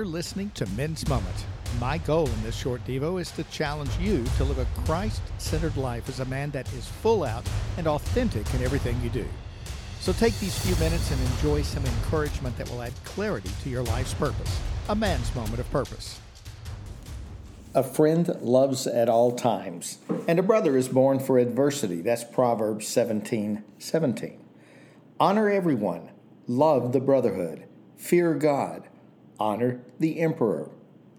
You're listening to Men's Moment. My goal in this short Devo is to challenge you to live a Christ centered life as a man that is full out and authentic in everything you do. So take these few minutes and enjoy some encouragement that will add clarity to your life's purpose. A man's moment of purpose. A friend loves at all times, and a brother is born for adversity. That's Proverbs 17 17. Honor everyone, love the brotherhood, fear God, honor the emperor.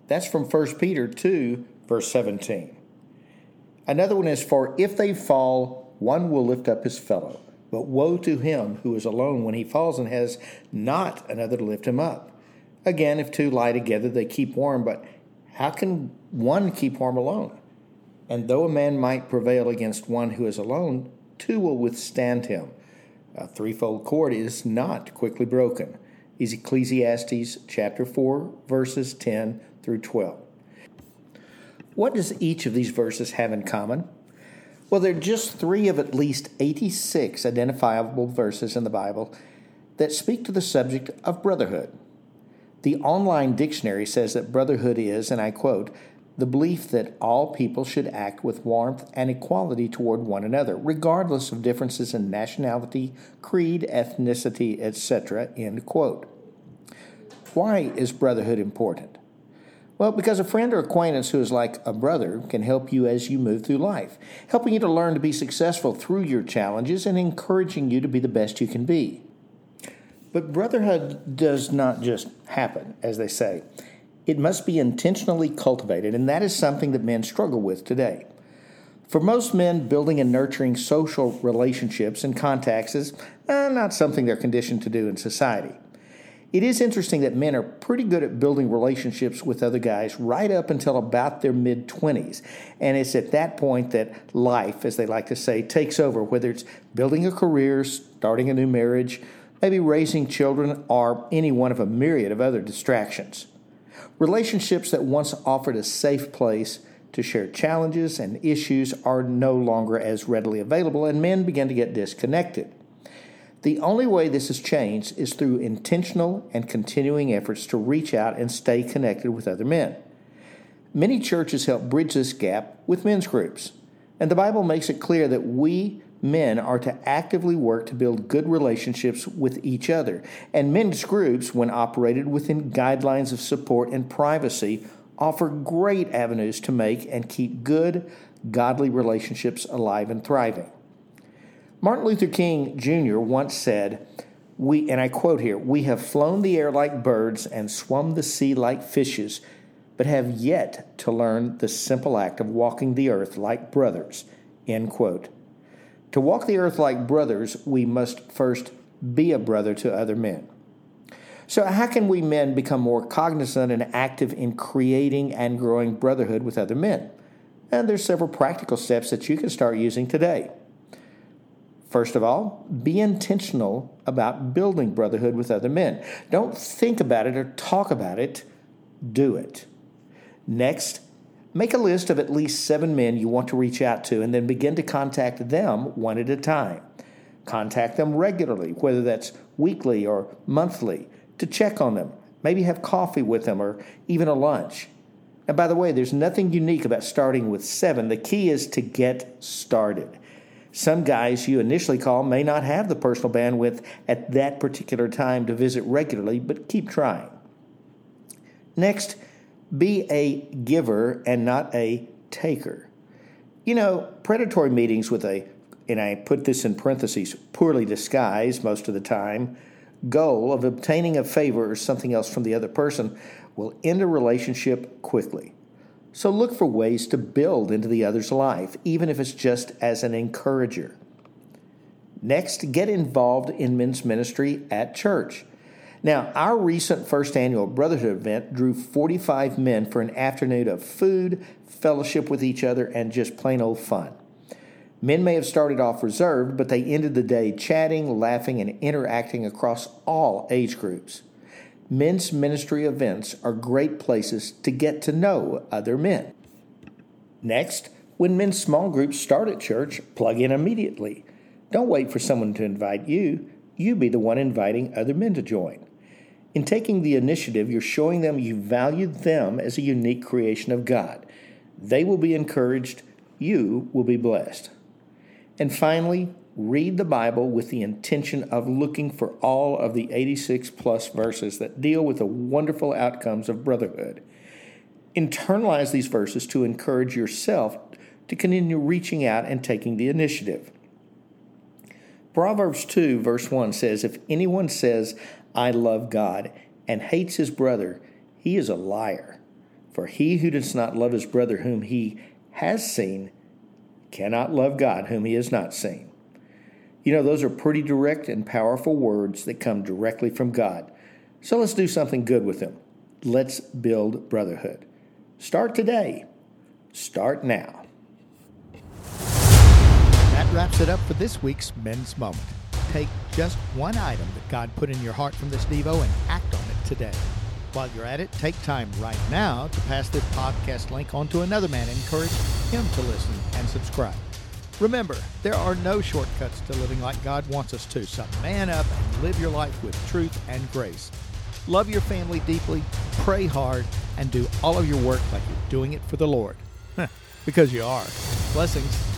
That's from 1 Peter 2, verse 17. Another one is For if they fall, one will lift up his fellow. But woe to him who is alone when he falls and has not another to lift him up. Again, if two lie together, they keep warm, but how can one keep warm alone? And though a man might prevail against one who is alone, two will withstand him. A threefold cord is not quickly broken. Is Ecclesiastes chapter 4, verses 10 through 12. What does each of these verses have in common? Well, they're just three of at least 86 identifiable verses in the Bible that speak to the subject of brotherhood. The online dictionary says that brotherhood is, and I quote, the belief that all people should act with warmth and equality toward one another, regardless of differences in nationality, creed, ethnicity, etc. End quote. Why is brotherhood important? Well, because a friend or acquaintance who is like a brother can help you as you move through life, helping you to learn to be successful through your challenges and encouraging you to be the best you can be. But brotherhood does not just happen, as they say. It must be intentionally cultivated, and that is something that men struggle with today. For most men, building and nurturing social relationships and contacts is eh, not something they're conditioned to do in society. It is interesting that men are pretty good at building relationships with other guys right up until about their mid 20s. And it's at that point that life, as they like to say, takes over, whether it's building a career, starting a new marriage, maybe raising children, or any one of a myriad of other distractions. Relationships that once offered a safe place to share challenges and issues are no longer as readily available, and men begin to get disconnected. The only way this has changed is through intentional and continuing efforts to reach out and stay connected with other men. Many churches help bridge this gap with men's groups, and the Bible makes it clear that we men are to actively work to build good relationships with each other. And men's groups, when operated within guidelines of support and privacy, offer great avenues to make and keep good, godly relationships alive and thriving. Martin Luther King Jr. once said, we, and I quote here, we have flown the air like birds and swum the sea like fishes, but have yet to learn the simple act of walking the earth like brothers. End quote. To walk the earth like brothers, we must first be a brother to other men. So, how can we men become more cognizant and active in creating and growing brotherhood with other men? And there's several practical steps that you can start using today. First of all, be intentional about building brotherhood with other men. Don't think about it or talk about it, do it. Next, Make a list of at least seven men you want to reach out to and then begin to contact them one at a time. Contact them regularly, whether that's weekly or monthly, to check on them, maybe have coffee with them or even a lunch. And by the way, there's nothing unique about starting with seven. The key is to get started. Some guys you initially call may not have the personal bandwidth at that particular time to visit regularly, but keep trying. Next, be a giver and not a taker. You know, predatory meetings with a, and I put this in parentheses, poorly disguised most of the time, goal of obtaining a favor or something else from the other person will end a relationship quickly. So look for ways to build into the other's life, even if it's just as an encourager. Next, get involved in men's ministry at church. Now, our recent first annual Brotherhood event drew 45 men for an afternoon of food, fellowship with each other, and just plain old fun. Men may have started off reserved, but they ended the day chatting, laughing, and interacting across all age groups. Men's ministry events are great places to get to know other men. Next, when men's small groups start at church, plug in immediately. Don't wait for someone to invite you, you be the one inviting other men to join. In taking the initiative, you're showing them you value them as a unique creation of God. They will be encouraged, you will be blessed. And finally, read the Bible with the intention of looking for all of the 86 plus verses that deal with the wonderful outcomes of brotherhood. Internalize these verses to encourage yourself to continue reaching out and taking the initiative. Proverbs 2, verse 1 says, If anyone says, I love God, and hates his brother, he is a liar. For he who does not love his brother whom he has seen cannot love God whom he has not seen. You know, those are pretty direct and powerful words that come directly from God. So let's do something good with them. Let's build brotherhood. Start today. Start now. That wraps it up for this week's Men's Moment. Take just one item that God put in your heart from this Devo and act on it today. While you're at it, take time right now to pass this podcast link on to another man and encourage him to listen and subscribe. Remember, there are no shortcuts to living like God wants us to, so man up and live your life with truth and grace. Love your family deeply, pray hard, and do all of your work like you're doing it for the Lord. because you are. Blessings.